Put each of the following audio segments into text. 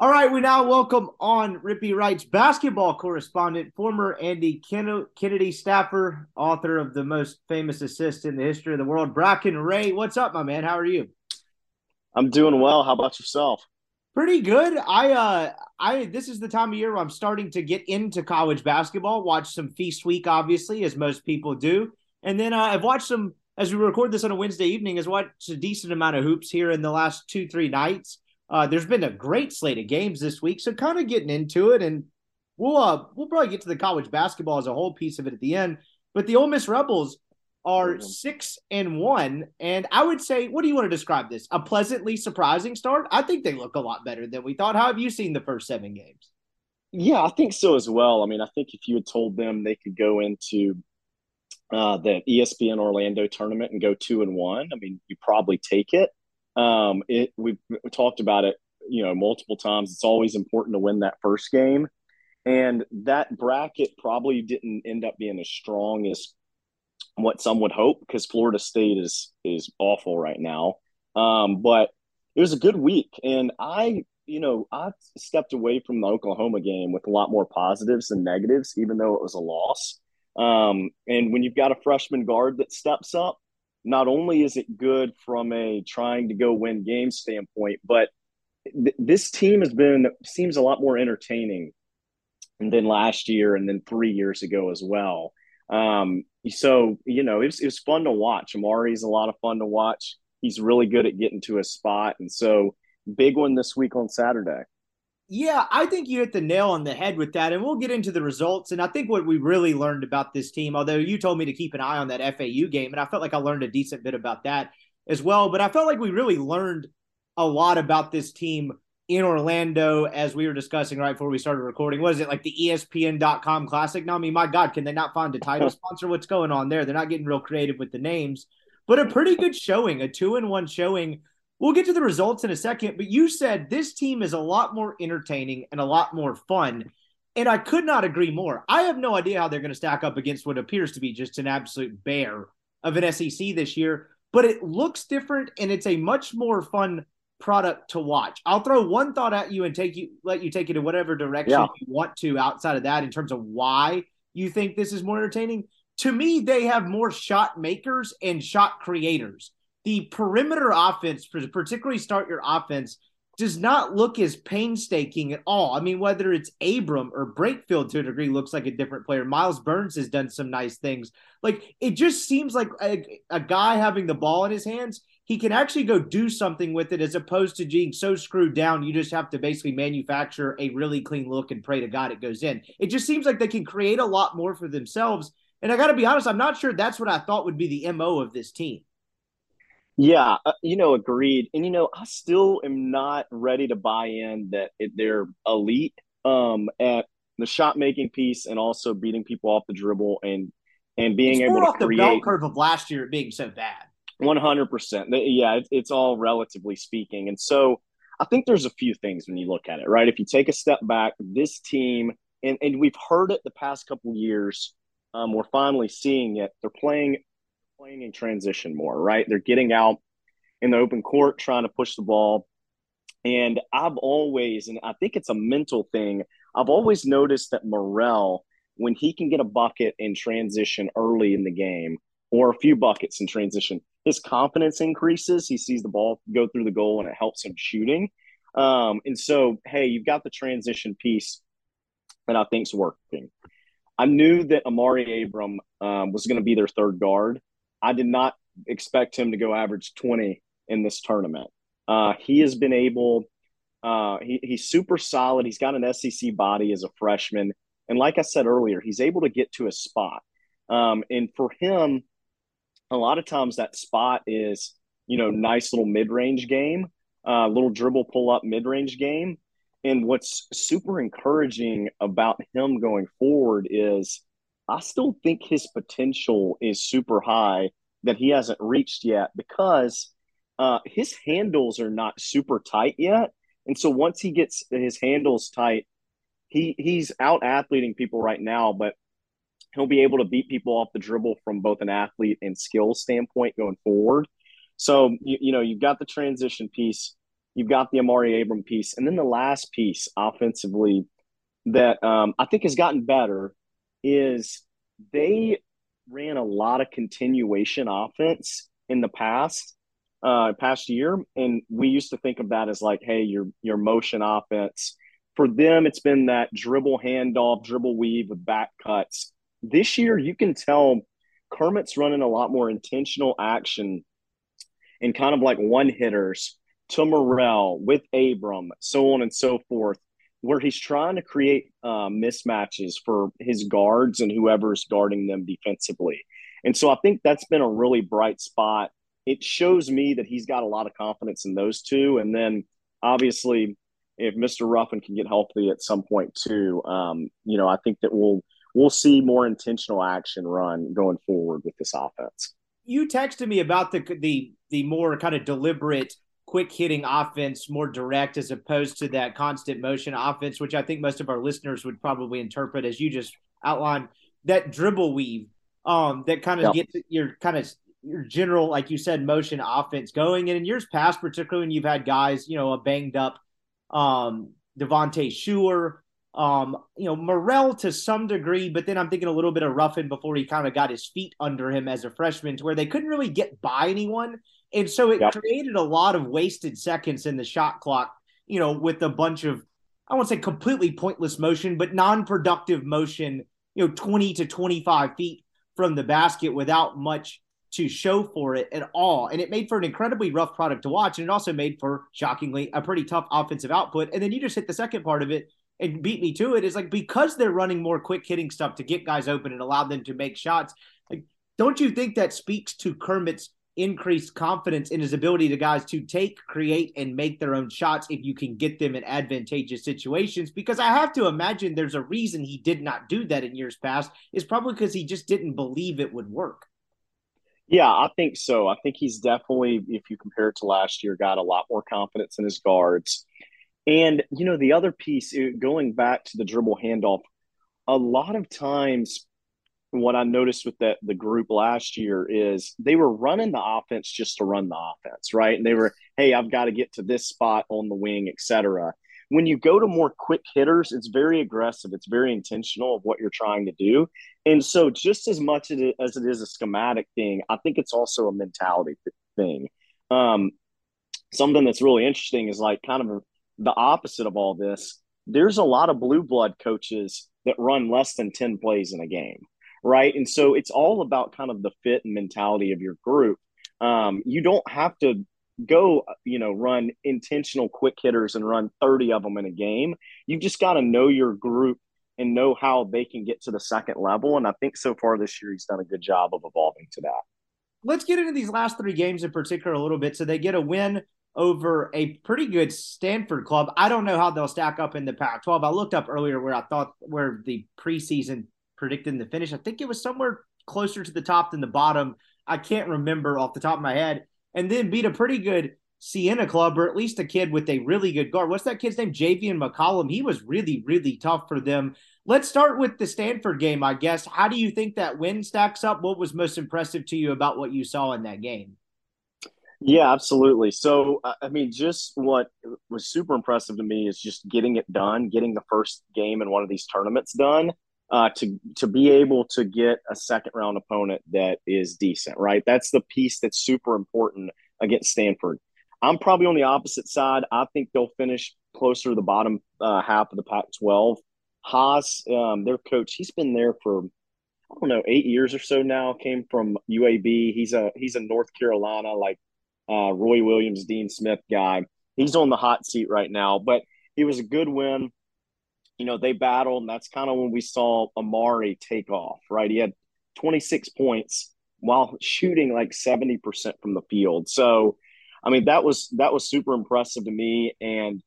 All right, we now welcome on Rippy Writes basketball correspondent, former Andy Kennedy staffer, author of the most famous assist in the history of the world, Bracken Ray. What's up, my man? How are you? I'm doing well. How about yourself? Pretty good. I uh I this is the time of year where I'm starting to get into college basketball, watch some feast week, obviously, as most people do. And then uh, I've watched some as we record this on a Wednesday evening, has watched a decent amount of hoops here in the last two, three nights. Uh, there's been a great slate of games this week, so kind of getting into it, and we'll uh, we'll probably get to the college basketball as a whole piece of it at the end. But the Ole Miss Rebels are mm-hmm. six and one, and I would say, what do you want to describe this? A pleasantly surprising start. I think they look a lot better than we thought. How have you seen the first seven games? Yeah, I think so as well. I mean, I think if you had told them they could go into uh, the ESPN Orlando tournament and go two and one, I mean, you probably take it. Um, it we've talked about it, you know, multiple times. It's always important to win that first game, and that bracket probably didn't end up being as strong as what some would hope because Florida State is is awful right now. Um, but it was a good week, and I, you know, I stepped away from the Oklahoma game with a lot more positives than negatives, even though it was a loss. Um, and when you've got a freshman guard that steps up, not only is it good from a trying to go win game standpoint, but th- this team has been seems a lot more entertaining than last year and then three years ago as well. Um, so you know it was, it was fun to watch. Amaree's a lot of fun to watch. He's really good at getting to a spot, and so big one this week on Saturday. Yeah, I think you hit the nail on the head with that. And we'll get into the results. And I think what we really learned about this team, although you told me to keep an eye on that FAU game, and I felt like I learned a decent bit about that as well. But I felt like we really learned a lot about this team in Orlando as we were discussing right before we started recording. Was it like the ESPN.com classic? Now, I mean, my God, can they not find a title sponsor? What's going on there? They're not getting real creative with the names, but a pretty good showing, a two and one showing We'll get to the results in a second, but you said this team is a lot more entertaining and a lot more fun. And I could not agree more. I have no idea how they're going to stack up against what appears to be just an absolute bear of an SEC this year, but it looks different and it's a much more fun product to watch. I'll throw one thought at you and take you let you take it in whatever direction yeah. you want to outside of that in terms of why you think this is more entertaining. To me, they have more shot makers and shot creators the perimeter offense, particularly start your offense, does not look as painstaking at all. I mean, whether it's Abram or Brakefield to a degree looks like a different player. Myles Burns has done some nice things. Like it just seems like a, a guy having the ball in his hands, he can actually go do something with it as opposed to being so screwed down. You just have to basically manufacture a really clean look and pray to God it goes in. It just seems like they can create a lot more for themselves. And I got to be honest, I'm not sure that's what I thought would be the MO of this team. Yeah, uh, you know, agreed. And you know, I still am not ready to buy in that it, they're elite um, at the shot making piece and also beating people off the dribble and and being it's able to off create the bell curve of last year being so bad. One hundred percent. Yeah, it's, it's all relatively speaking, and so I think there's a few things when you look at it. Right, if you take a step back, this team and and we've heard it the past couple years. Um, we're finally seeing it. They're playing playing in transition more, right? They're getting out in the open court, trying to push the ball. And I've always, and I think it's a mental thing, I've always noticed that Murrell, when he can get a bucket in transition early in the game or a few buckets in transition, his confidence increases. He sees the ball go through the goal and it helps him shooting. Um, and so, hey, you've got the transition piece that I think think's working. I knew that Amaree Abram um, was going to be their third guard. I did not expect him to go average 20 in this tournament. Uh, he has been able, uh, he, he's super solid. He's got an SEC body as a freshman. And like I said earlier, he's able to get to a spot. Um, and for him, a lot of times that spot is, you know, nice little mid range game, uh, little dribble pull up mid range game. And what's super encouraging about him going forward is I still think his potential is super high that he hasn't reached yet because uh, his handles are not super tight yet. And so once he gets his handles tight, he he's out athleting people right now, but he'll be able to beat people off the dribble from both an athlete and skill standpoint going forward. So you, you know you've got the transition piece, you've got the Amaree Abram piece, and then the last piece offensively that um, I think has gotten better is they ran a lot of continuation offense in the past uh, past year, and we used to think of that as like, hey, your your motion offense. For them, it's been that dribble handoff, dribble weave with back cuts. This year, you can tell Kermit's running a lot more intentional action and kind of like one hitters to Murrell with Abram, so on and so forth, where he's trying to create uh, mismatches for his guards and whoever's guarding them defensively. And so I think that's been a really bright spot it shows me that he's got a lot of confidence in those two. And then obviously, if Mr. Ruffin can get healthy at some point too, um, you know, I think that we'll we'll see more intentional action run going forward with this offense. You texted me about the the the more kind of deliberate, quick hitting offense, more direct as opposed to that constant motion offense, which I think most of our listeners would probably interpret as you just outlined that dribble weave um, that kind of yep. gets your kind of your general, like you said, motion offense going. And in years past, particularly when you've had guys, you know, a banged up um, Devontae Shuler, um, you know, Murrell to some degree, but then I'm thinking a little bit of Ruffin before he kind of got his feet under him as a freshman to where they couldn't really get by anyone. And so it yep. created a lot of wasted seconds in the shot clock, you know, with a bunch of, I won't say completely pointless motion, but non productive motion, you know, 20 to 25 feet from the basket without much to show for it at all. And it made for an incredibly rough product to watch. And it also made for, shockingly, a pretty tough offensive output. And then you just hit the second part of it and beat me to it. Is like because they're running more quick hitting stuff to get guys open and allow them to make shots. Like, don't you think that speaks to Kermit's increased confidence in his ability to guys to take, create, and make their own shots if you can get them in advantageous situations. Because I have to imagine there's a reason he did not do that in years past, is probably because he just didn't believe it would work. Yeah, I think so. I think he's definitely, if you compare it to last year, got a lot more confidence in his guards. And, you know, the other piece, uh, going back to the dribble handoff, a lot of times what I noticed with that the group last year is they were running the offense just to run the offense, right? And they were, hey, I've got to get to this spot on the wing, et cetera. When you go to more quick hitters, it's very aggressive. It's very intentional of what you're trying to do. And so, just as much as it is a schematic thing, I think it's also a mentality thing. Um, something that's really interesting is like kind of the opposite of all this. There's a lot of blue blood coaches that run less than 10 plays in a game, right? And so, it's all about kind of the fit and mentality of your group. Um, you don't have to go, you know, run intentional quick hitters and run 30 of them in a game. You've just got to know your group and know how they can get to the second level. And I think so far this year, he's done a good job of evolving to that. Let's get into these last three games in particular a little bit. So they get a win over a pretty good Stanford club. I don't know how they'll stack up in the Pac 12. I looked up earlier where I thought where the preseason predicted the finish. I think it was somewhere closer to the top than the bottom. I can't remember off the top of my head and then beat a pretty good Siena club, or at least a kid with a really good guard. What's that kid's name? Javian McCollum. He was really, really tough for them. Let's start with the Stanford game, I guess. How do you think that win stacks up? What was most impressive to you about what you saw in that game? Yeah, absolutely. So, uh, I mean, just what was super impressive to me is just getting it done, getting the first game in one of these tournaments done. Uh, to to be able to get a second round opponent that is decent, right? That's the piece that's super important against Stanford. I'm probably on the opposite side. I think they'll finish closer to the bottom uh, half of the Pac-12. Haase, um, their coach, he's been there for I don't know eight years or so now. Came from UAB. He's a he's a North Carolina like uh, Roy Williams, Dean Smith guy. He's on the hot seat right now, but he was a good win. You know, they battled, and that's kind of when we saw Amaree take off, right? He had 26 points while shooting like 70% from the field. So, I mean, that was that was super impressive to me. And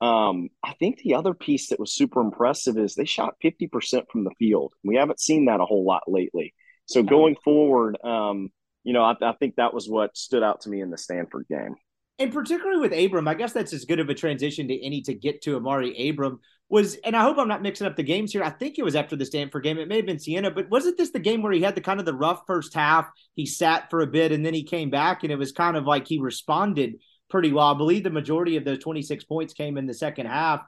um, I think the other piece that was super impressive is they shot 50% from the field. We haven't seen that a whole lot lately. So going forward, um, you know, I, I, think that was what stood out to me in the Stanford game. And particularly with Abram, I guess that's as good of a transition to any to get to Amaree Abram was, and I hope I'm not mixing up the games here. I think it was after the Stanford game. It may have been Siena, but wasn't this the game where he had the kind of the rough first half? He sat for a bit and then he came back, and it was kind of like he responded pretty well. I believe the majority of those 26 points came in the second half.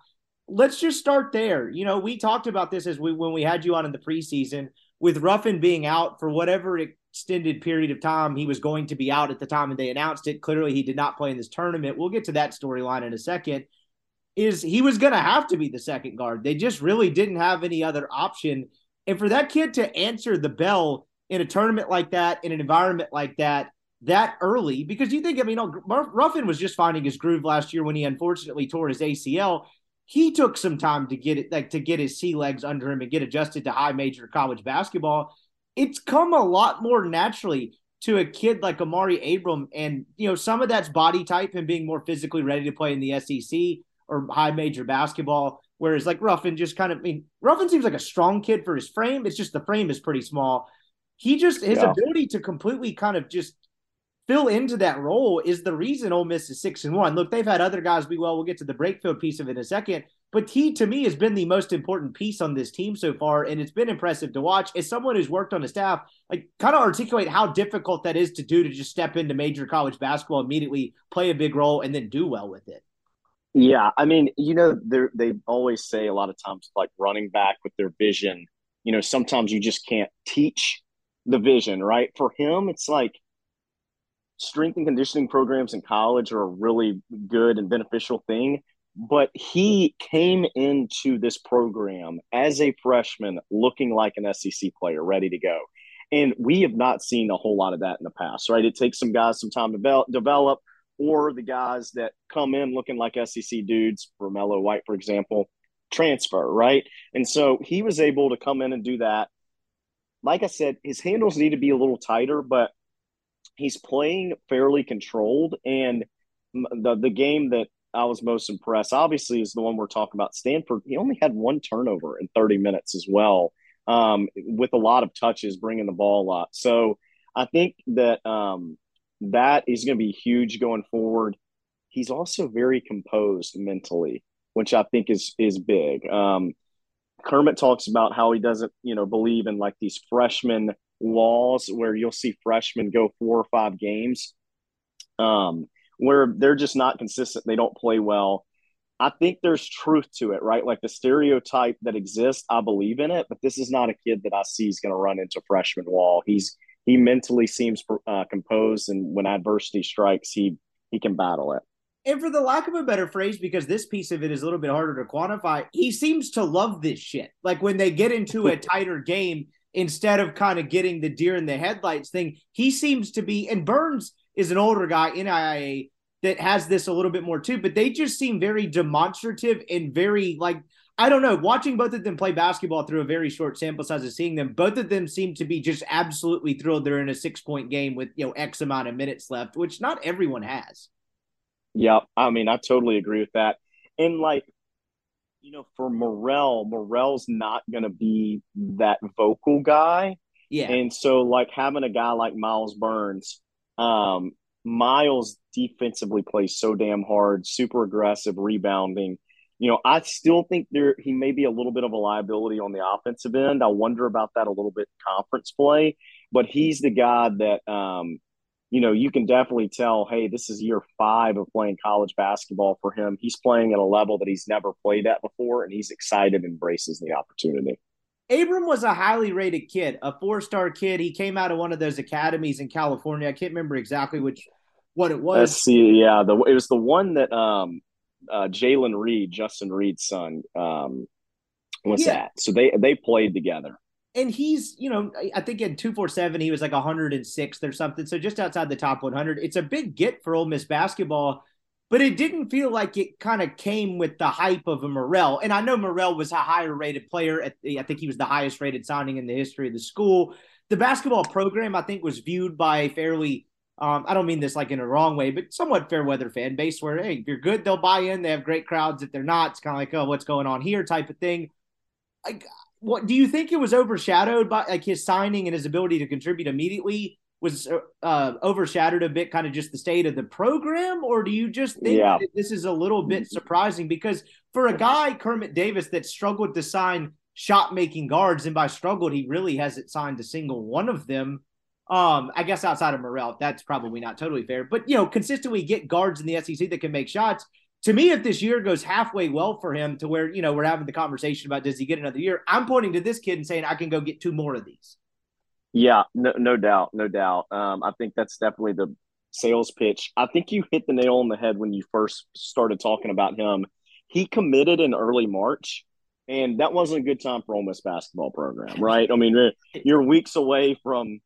Let's just start there. You know, we talked about this as we when we had you on in the preseason with Ruffin being out for whatever extended period of time he was going to be out at the time and they announced it. Clearly, he did not play in this tournament. We'll get to that storyline in a second. Is he was going to have to be the second guard? They just really didn't have any other option. And for that kid to answer the bell in a tournament like that, in an environment like that, that early, because you think, I mean, Ruffin was just finding his groove last year when he unfortunately tore his ACL. He took some time to get it, like to get his sea legs under him and get adjusted to high major college basketball it's come a lot more naturally to a kid like Amaree Abram. And, you know, some of that's body type and being more physically ready to play in the SEC or high major basketball. Whereas like Ruffin just kind of, I mean, Ruffin seems like a strong kid for his frame. It's just the frame is pretty small. He just, his yeah. ability to completely kind of just fill into that role is the reason Ole Miss is six and one. Look, they've had other guys be well. We'll get to the Brakefield piece of it in a second, but he, to me, has been the most important piece on this team so far, and it's been impressive to watch. As someone who's worked on a staff, like kind of articulate how difficult that is to do to just step into major college basketball immediately, play a big role, and then do well with it. Yeah, I mean, you know, they always say a lot of times, like running back with their vision. You know, sometimes you just can't teach the vision, right? For him, it's like strength and conditioning programs in college are a really good and beneficial thing but he came into this program as a freshman looking like an SEC player, ready to go. And we have not seen a whole lot of that in the past, right? It takes some guys some time to develop, or the guys that come in looking like SEC dudes, Romello White, for example, transfer, right? And so he was able to come in and do that. Like I said, his handles need to be a little tighter, but he's playing fairly controlled. And the the game that I was most impressed, obviously, is the one we're talking about. Stanford, he only had one turnover in 30 minutes as well, um, with a lot of touches, bringing the ball a lot. So I think that um, that is going to be huge going forward. He's also very composed mentally, which I think is is big. Um, Kermit talks about how he doesn't, you know, believe in like these freshman walls where you'll see freshmen go four or five games. Um, where they're just not consistent. They don't play well. I think there's truth to it, right? Like the stereotype that exists, I believe in it, but this is not a kid that I see is going to run into freshman wall. He's he mentally seems uh, composed, and when adversity strikes, he he can battle it. And for the lack of a better phrase, because this piece of it is a little bit harder to quantify, he seems to love this shit. Like when they get into a tighter game, instead of kind of getting the deer in the headlights thing, he seems to be. And Burns is an older guy in IIA that has this a little bit more too, but they just seem very demonstrative and very like I don't know. Watching both of them play basketball through a very short sample size of seeing them, both of them seem to be just absolutely thrilled they're in a six point game with you know X amount of minutes left, which not everyone has. Yeah, I mean, I totally agree with that. And like, you know, for Murrell, Murrell's not going to be that vocal guy. Yeah. And so, like, having a guy like Myles Burns, um, Myles defensively plays so damn hard, super aggressive, rebounding. You know, I still think there he may be a little bit of a liability on the offensive end. I wonder about that a little bit conference play, but he's the guy that um, you know, you can definitely tell, hey, this is year five of playing college basketball for him. He's playing at a level that he's never played at before, and he's excited, and embraces the opportunity. Abram was a highly rated kid, a four star kid. He came out of one of those academies in California. I can't remember exactly which what it was. Let's see. Yeah, the, it was the one that um, uh, Jalen Reed, Justin Reed's son, um, was yeah. at. So they they played together. And he's, you know, I think in 247, he was like 106th or something. So just outside the top 100. It's a big get for Ole Miss basketball but it didn't feel like it kind of came with the hype of a Murrell. And I know Murrell was a higher rated player. At the, I think he was the highest rated signing in the history of the school. The basketball program, I think, was viewed by fairly, um, I don't mean this like in a wrong way, but somewhat fair weather fan base where, hey, if you're good, they'll buy in. They have great crowds. If they're not, it's kind of like, oh, what's going on here type of thing. Like, what do you think it was overshadowed by like his signing and his ability to contribute immediately? was uh, overshadowed a bit, kind of just the state of the program, or do you just think yeah. this is a little bit surprising? Because for a guy, Kermit Davis, that struggled to sign shot making guards, and by struggled, he really hasn't signed a single one of them. Um, I guess outside of Murrell, that's probably not totally fair, but you know, consistently get guards in the SEC that can make shots. To me, if this year goes halfway well for him, to where you know we're having the conversation about does he get another year, I'm pointing to this kid and saying I can go get two more of these. Yeah, no, no doubt, no doubt. Um, I think that's definitely the sales pitch. I think you hit the nail on the head when you first started talking about him. He committed in early March, and that wasn't a good time for Ole Miss basketball program, right? I mean, you're weeks away from,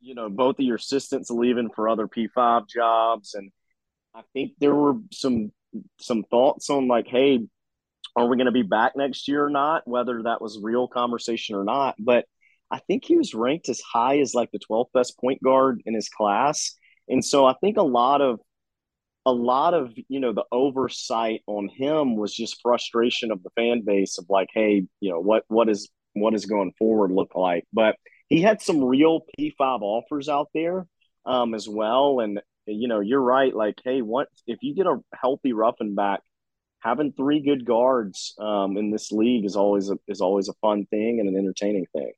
you know, both of your assistants leaving for other P5 jobs, and I think there were some some thoughts on like, hey, are we going to be back next year or not? Whether that was real conversation or not, but – I think he was ranked as high as like the 12th best point guard in his class. And so I think a lot of a lot of, you know, the oversight on him was just frustration of the fan base of like, hey, you know, what what is what is going forward look like? But he had some real P5 offers out there um, as well. And you know, you're right. Like, hey, what if you get a healthy Ruffin back? Having three good guards um, in this league is always a, is always a fun thing and an entertaining thing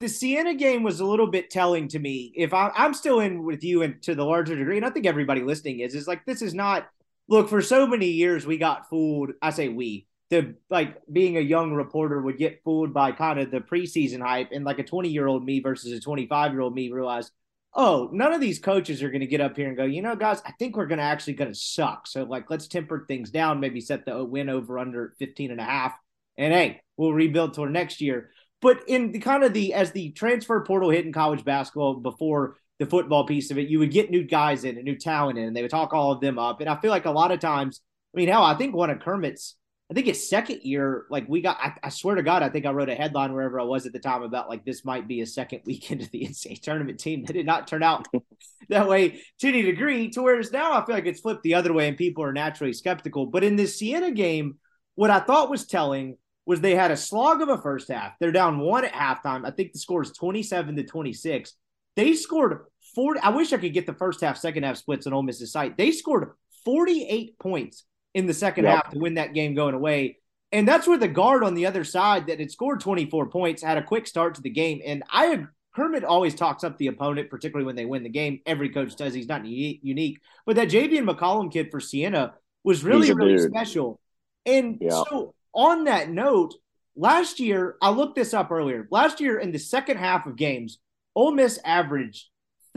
the Siena game was a little bit telling to me. If I, am still in with you and to the larger degree, and I think everybody listening is, is like this is not. Look, for so many years we got fooled. I say we. The like being a young reporter would get fooled by kind of the preseason hype, and like a 20 year old me versus a 25 year old me realized, oh, none of these coaches are going to get up here and go, you know, guys, I think we're going to actually going to suck. So like, let's temper things down, maybe set the win over under 15 and a half, and hey, we'll rebuild toward next year. But in the kind of the as the transfer portal hit in college basketball before the football piece of it, you would get new guys in and new talent in, and they would talk all of them up. And I feel like a lot of times, I mean, hell, I think one of Kermit's, I think his second year, like we got, I, I, swear to God, I think I wrote a headline wherever I was at the time about like this might be a second weekend of the NCAA tournament team that did not turn out that way to any degree. To whereas now I feel like it's flipped the other way and people are naturally skeptical. But in this Siena game, what I thought was telling was they had a slog of a first half. They're down one at halftime. I think the score is 27 to 26. They scored 40. I wish I could get the first half, second half splits on Ole Miss's site. They scored 48 points in the second yep. half to win that game going away. And that's where the guard on the other side that had scored 24 points had a quick start to the game. And I Kermit always talks up the opponent, particularly when they win the game. Every coach does. He's not unique. But that Javian McCollum kid for Siena was really, really dude. special. And yeah. so on that note, last year, I looked this up earlier. Last year, in the second half of games, Ole Miss averaged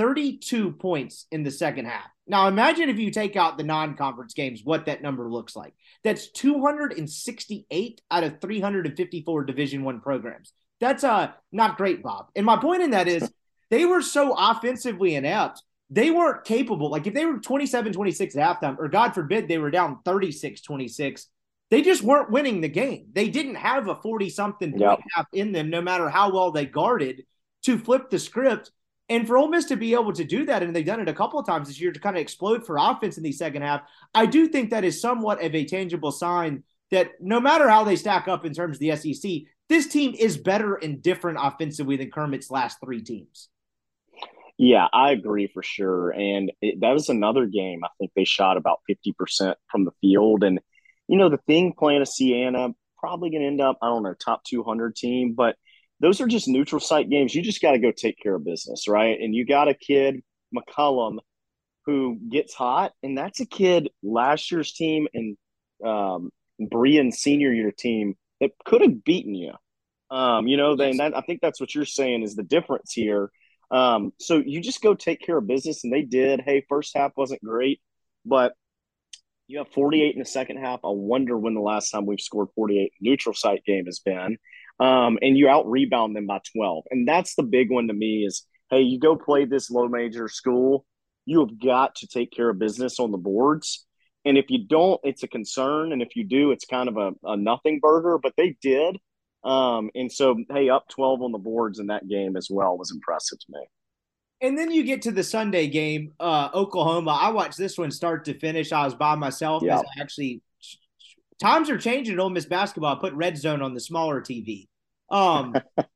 32 points in the second half. Now, imagine if you take out the non conference games, what that number looks like. That's 268 out of 354 Division One programs. That's uh, not great, Bob. And my point in that is they were so offensively inept they weren't capable. Like if they were 27 26 at halftime, or God forbid they were down 36 26, they just weren't winning the game. They didn't have a 40 something point yep. half in them, no matter how well they guarded to flip the script. And for Ole Miss to be able to do that, and they've done it a couple of times this year to kind of explode for offense in the second half, I do think that is somewhat of a tangible sign that no matter how they stack up in terms of the SEC, this team is better and different offensively than Kermit's last three teams. Yeah, I agree for sure. And it, that was another game. I think they shot about 50% from the field. And, you know, the thing playing a Siena, probably going to end up, I don't know, top 200 team, but those are just neutral site games. You just got to go take care of business, right? And you got a kid, McCollum, who gets hot. And that's a kid last year's team and um, Breein senior year team that could have beaten you. Um, you know, then that, I think that's what you're saying is the difference here. Um, so you just go take care of business, and they did. Hey, first half wasn't great, but you have 48 in the second half. I wonder when the last time we've scored 48 neutral site game has been. Um, and you out rebound them by 12. And that's the big one to me is hey, you go play this low major school, you have got to take care of business on the boards. And if you don't, it's a concern. And if you do, it's kind of a, a nothing burger, but they did. Um, and so, hey, up 12 on the boards in that game as well was impressive to me. And then you get to the Sunday game, uh, Oklahoma. I watched this one start to finish. I was by myself. Yeah. actually, times are changing at Ole Miss basketball. I put red zone on the smaller TV. Um,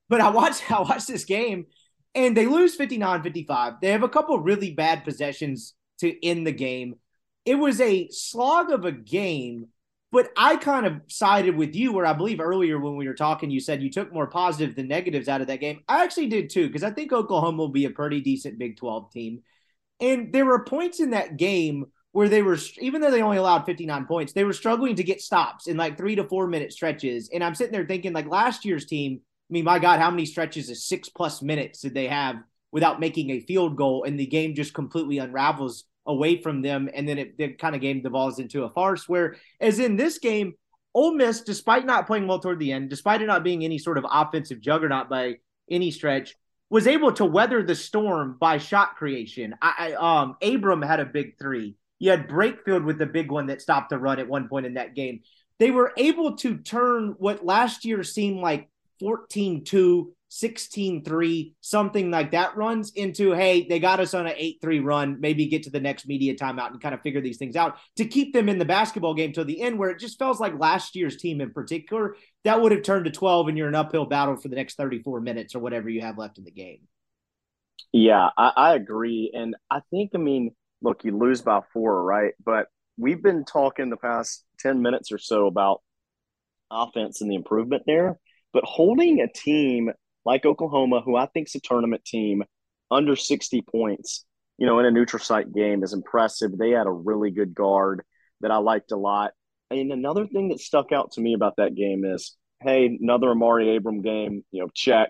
but I watched I watched this game, and they lose 59-55. They have a couple really bad possessions to end the game. It was a slog of a game but I kind of sided with you where I believe earlier when we were talking, you said you took more positive than negatives out of that game. I actually did too, because I think Oklahoma will be a pretty decent Big 12 team. And there were points in that game where they were, even though they only allowed 59 points, they were struggling to get stops in like three to four minute stretches. And I'm sitting there thinking, like last year's team, I mean, my God, how many stretches of six plus minutes did they have without making a field goal? And the game just completely unravels away from them, and then it, it kind of game devolves into a farce. Where, as in this game, Ole Miss, despite not playing well toward the end, despite it not being any sort of offensive juggernaut by any stretch, was able to weather the storm by shot creation. I, I um Abram had a big three. You had Brakefield with the big one that stopped the run at one point in that game. They were able to turn what last year seemed like 14 2 16 3, something like that runs into, hey, they got us on an 8 3 run, maybe get to the next media timeout and kind of figure these things out to keep them in the basketball game till the end, where it just feels like last year's team in particular, that would have turned to 12 and you're an uphill battle for the next 34 minutes or whatever you have left in the game. Yeah, I, I agree. And I think, I mean, look, you lose by four, right? But we've been talking the past 10 minutes or so about offense and the improvement there. But holding a team like Oklahoma, who I think is a tournament team, under 60 points, you know, in a neutral site game is impressive. They had a really good guard that I liked a lot. And another thing that stuck out to me about that game is, hey, another Amaree Abram game, you know, check.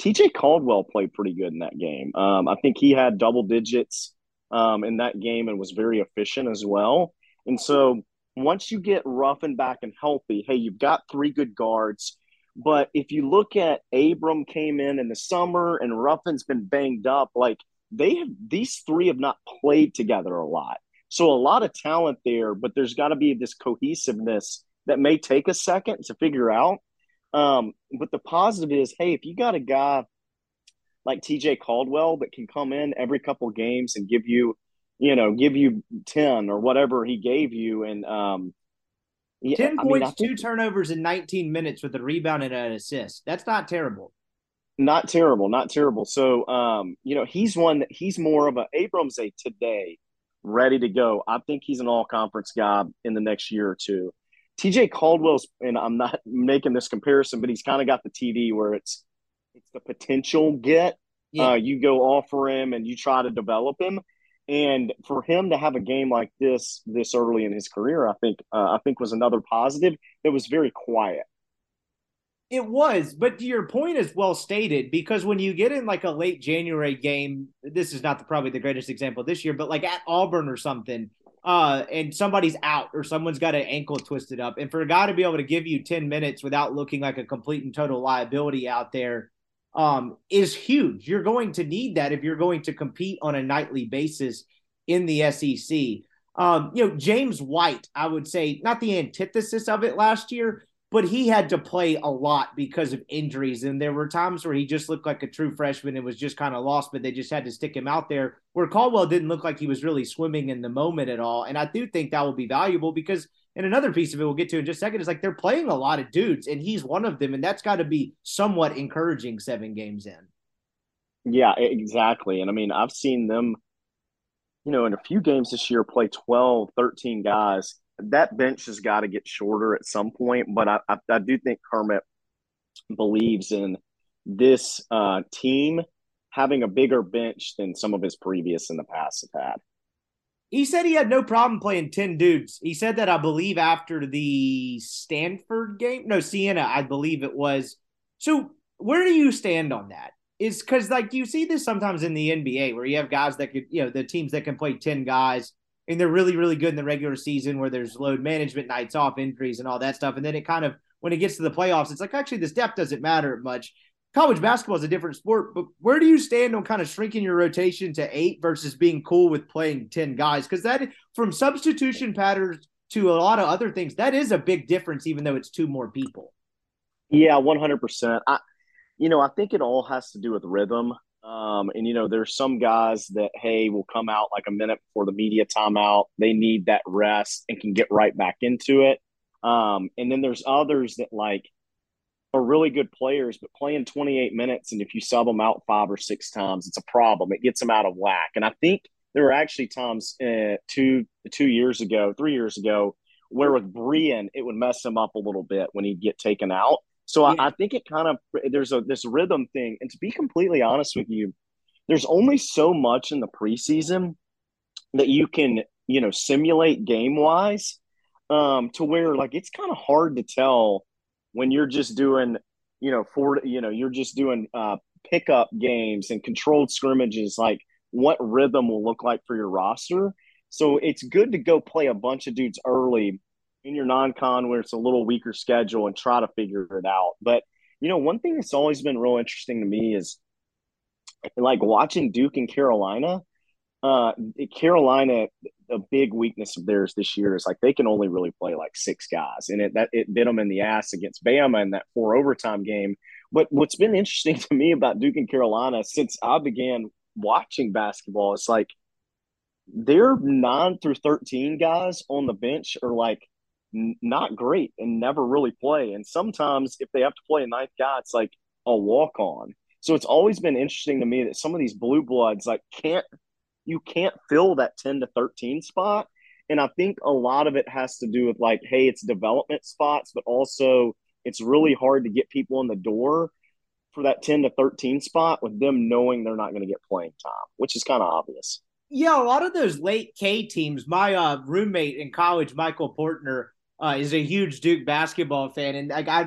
TJ Caldwell played pretty good in that game. Um, I think he had double digits um, in that game and was very efficient as well. And so once you get Ruffin back and healthy, hey, you've got three good guards. But if you look at Abram came in in the summer and Ruffin's been banged up, like they have these three have not played together a lot. So a lot of talent there, but there's got to be this cohesiveness that may take a second to figure out. Um, but the positive is, hey, if you got a guy like TJ Caldwell that can come in every couple games and give you, you know, give you 10 or whatever he gave you and um, yeah, 10 points, mean, two turnovers in 19 minutes with a rebound and an assist. That's not terrible. Not terrible, not terrible. So, um, you know, he's one that he's more of a Abrams a today ready to go. I think he's an all conference guy in the next year or two. TJ Caldwell's, and I'm not making this comparison, but he's kind of got the TD where it's it's the potential get. Yeah. Uh, you go offer him and you try to develop him. And for him to have a game like this this early in his career, I think uh, I think was another positive. It was very quiet. It was, but your point is well stated because when you get in like a late January game, this is not the, probably the greatest example this year, but like at Auburn or something, uh, and somebody's out or someone's got an ankle twisted up, and for a guy to be able to give you ten minutes without looking like a complete and total liability out there, um, is huge. You're going to need that if you're going to compete on a nightly basis in the SEC. Um, you know, James White, I would say, not the antithesis of it last year, but he had to play a lot because of injuries. And there were times where he just looked like a true freshman and was just kind of lost, but they just had to stick him out there. Where Caldwell didn't look like he was really swimming in the moment at all. And I do think that will be valuable because and another piece of it we'll get to in just a second is like they're playing a lot of dudes, and he's one of them, and that's got to be somewhat encouraging seven games in. Yeah, exactly. And I mean, I've seen them, you know, in a few games this year play 12, 13 guys. That bench has got to get shorter at some point. But I, I, I do think Kermit believes in this uh, team having a bigger bench than some of his previous in the past have had. He said he had no problem playing 10 dudes. He said that, I believe, after the Stanford game. No, Siena, I believe it was. So, where do you stand on that? Is because, like, you see this sometimes in the NBA where you have guys that could, you know, the teams that can play 10 guys and they're really, really good in the regular season where there's load management, nights off, injuries, and all that stuff. And then it kind of, when it gets to the playoffs, it's like, actually, this depth doesn't matter much college basketball is a different sport, but where do you stand on kind of shrinking your rotation to eight versus being cool with playing 10 guys? Because that, from substitution patterns to a lot of other things, that is a big difference, even though it's two more people. Yeah, 100%. I, you know, I think it all has to do with rhythm. Um, and, you know, there's some guys that, hey, will come out like a minute before the media timeout. They need that rest and can get right back into it. Um, and then there's others that, like, are really good players, but playing 28 minutes and if you sub them out five or six times, it's a problem. It gets them out of whack. And I think there were actually times uh, two two years ago, three years ago, where with Breein it would mess him up a little bit when he'd get taken out. So yeah. I, I think it kind of there's a this rhythm thing. And to be completely honest with you, there's only so much in the preseason that you can you know simulate game wise um, to where like it's kind of hard to tell when you're just doing, you know, for you know, you're just doing uh, pickup games and controlled scrimmages, like what rhythm will look like for your roster. So it's good to go play a bunch of dudes early in your non-con where it's a little weaker schedule and try to figure it out. But you know, one thing that's always been real interesting to me is like watching Duke and Carolina. Uh, Carolina, a big weakness of theirs this year is like they can only really play like six guys, and it that it bit them in the ass against Bama in that four overtime game. But what's been interesting to me about Duke and Carolina since I began watching basketball is like their nine through thirteen guys on the bench are like not great and never really play, and sometimes if they have to play a ninth guy, it's like a walk on. So it's always been interesting to me that some of these blue bloods like can't you can't fill that 10 to 13 spot. And I think a lot of it has to do with like, hey, it's development spots, but also it's really hard to get people in the door for that 10 to 13 spot with them knowing they're not going to get playing time, which is kind of obvious. Yeah, a lot of those late K teams, my uh, roommate in college, Michael Portner, uh, is a huge Duke basketball fan, and like I,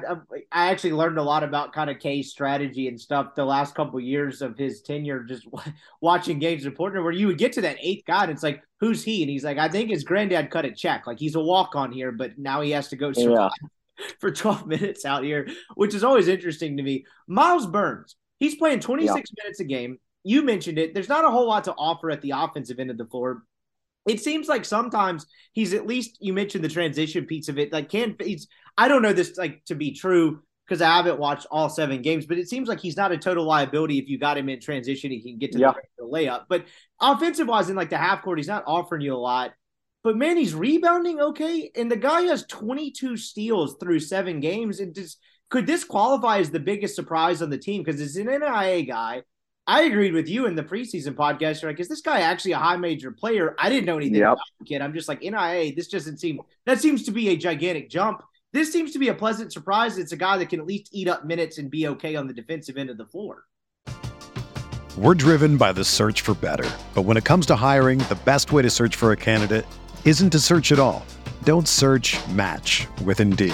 I actually learned a lot about kind of K's strategy and stuff the last couple years of his tenure, just watching games in Portland, where you would get to that eighth guy, and it's like, who's he? And he's like, I think his granddad cut a check, like he's a walk on here, but now he has to go survive yeah. for twelve minutes out here, which is always interesting to me. Myles Burns, he's playing twenty six yeah. minutes a game. You mentioned it. There's not a whole lot to offer at the offensive end of the floor it seems like sometimes he's at least you mentioned the transition piece of it like can't he's i don't know this like to be true because i haven't watched all seven games but it seems like he's not a total liability if you got him in transition he can get to yeah. the layup. But offensive wise in like the half court he's not offering you a lot. But man he's rebounding okay and the guy has 22 steals through seven games and just could this qualify as the biggest surprise on the team? Because it's an NAIA guy I agreed with you in the preseason podcast. You're like, is this guy actually a high major player? I didn't know anything yep. about the kid. I'm just like, NAIA, this doesn't seem, that seems to be a gigantic jump. This seems to be a pleasant surprise. It's a guy that can at least eat up minutes and be okay on the defensive end of the floor. We're driven by the search for better. But when it comes to hiring, the best way to search for a candidate isn't to search at all. Don't search match with Indeed.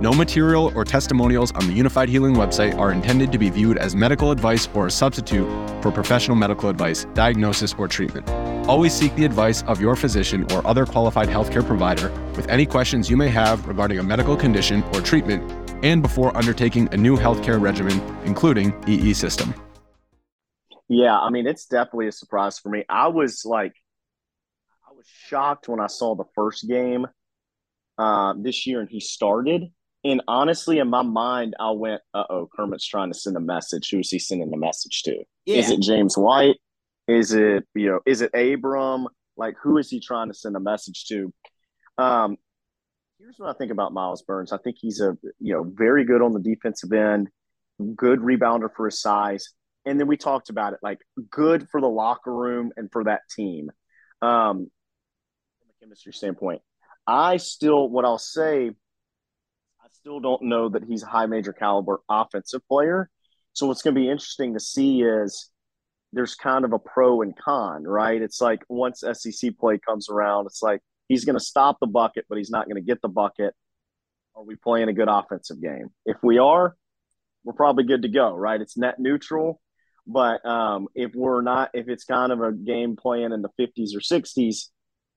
No material or testimonials on the Unifyd Healing website are intended to be viewed as medical advice or a substitute for professional medical advice, diagnosis, or treatment. Always seek the advice of your physician or other qualified healthcare provider with any questions you may have regarding a medical condition or treatment and before undertaking a new healthcare regimen, including EE system. Yeah, I mean, it's definitely a surprise for me. I was like, I was shocked when I saw the first game uh, this year and he started. And honestly, in my mind, I went, uh oh, Kermit's trying to send a message. Who's he sending the message to? Yeah. Is it James White? Is it, you know, is it Abram? Like, who is he trying to send a message to? Um, here's what I think about Myles Burns. I think he's a, you know, very good on the defensive end, good rebounder for his size. And then we talked about it, like good for the locker room and for that team. Um, from a chemistry standpoint. I still, what I'll say, still don't know that he's a high major caliber offensive player. So what's going to be interesting to see is there's kind of a pro and con, right? It's like once SEC play comes around, it's like he's going to stop the bucket, but he's not going to get the bucket. Are we playing a good offensive game? If we are, we're probably good to go, right? It's net neutral. But um, if we're not, if it's kind of a game playing in the 50s or 60s,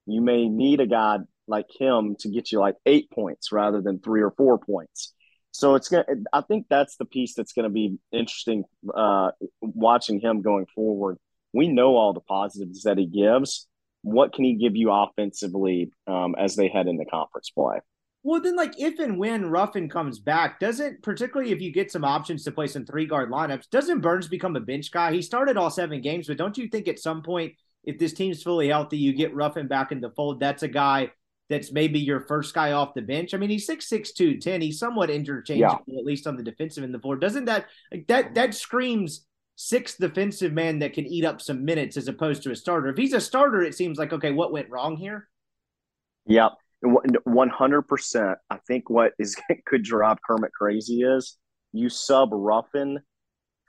you may need a guy like him to get you like eight points rather than three or four points. So it's gonna. I think that's the piece that's to be interesting uh, watching him going forward. We know all the positives that he gives. What can he give you offensively um, as they head into conference play? Well, then, like if and when Ruffin comes back, doesn't particularly if you get some options to play some three guard lineups, doesn't Burns become a bench guy? He started all seven games, but don't you think at some point, if this team's fully healthy, you get Ruffin back in the fold? That's a guy that's maybe your first guy off the bench. I mean, he's 6'6", 210. He's somewhat interchangeable, yeah. at least on the defensive end of the floor. Doesn't that like that that screams sixth defensive man that can eat up some minutes as opposed to a starter? If he's a starter, it seems like okay, what went wrong here? Yep. One hundred percent. I think what is could drive Kermit crazy is you sub Ruffin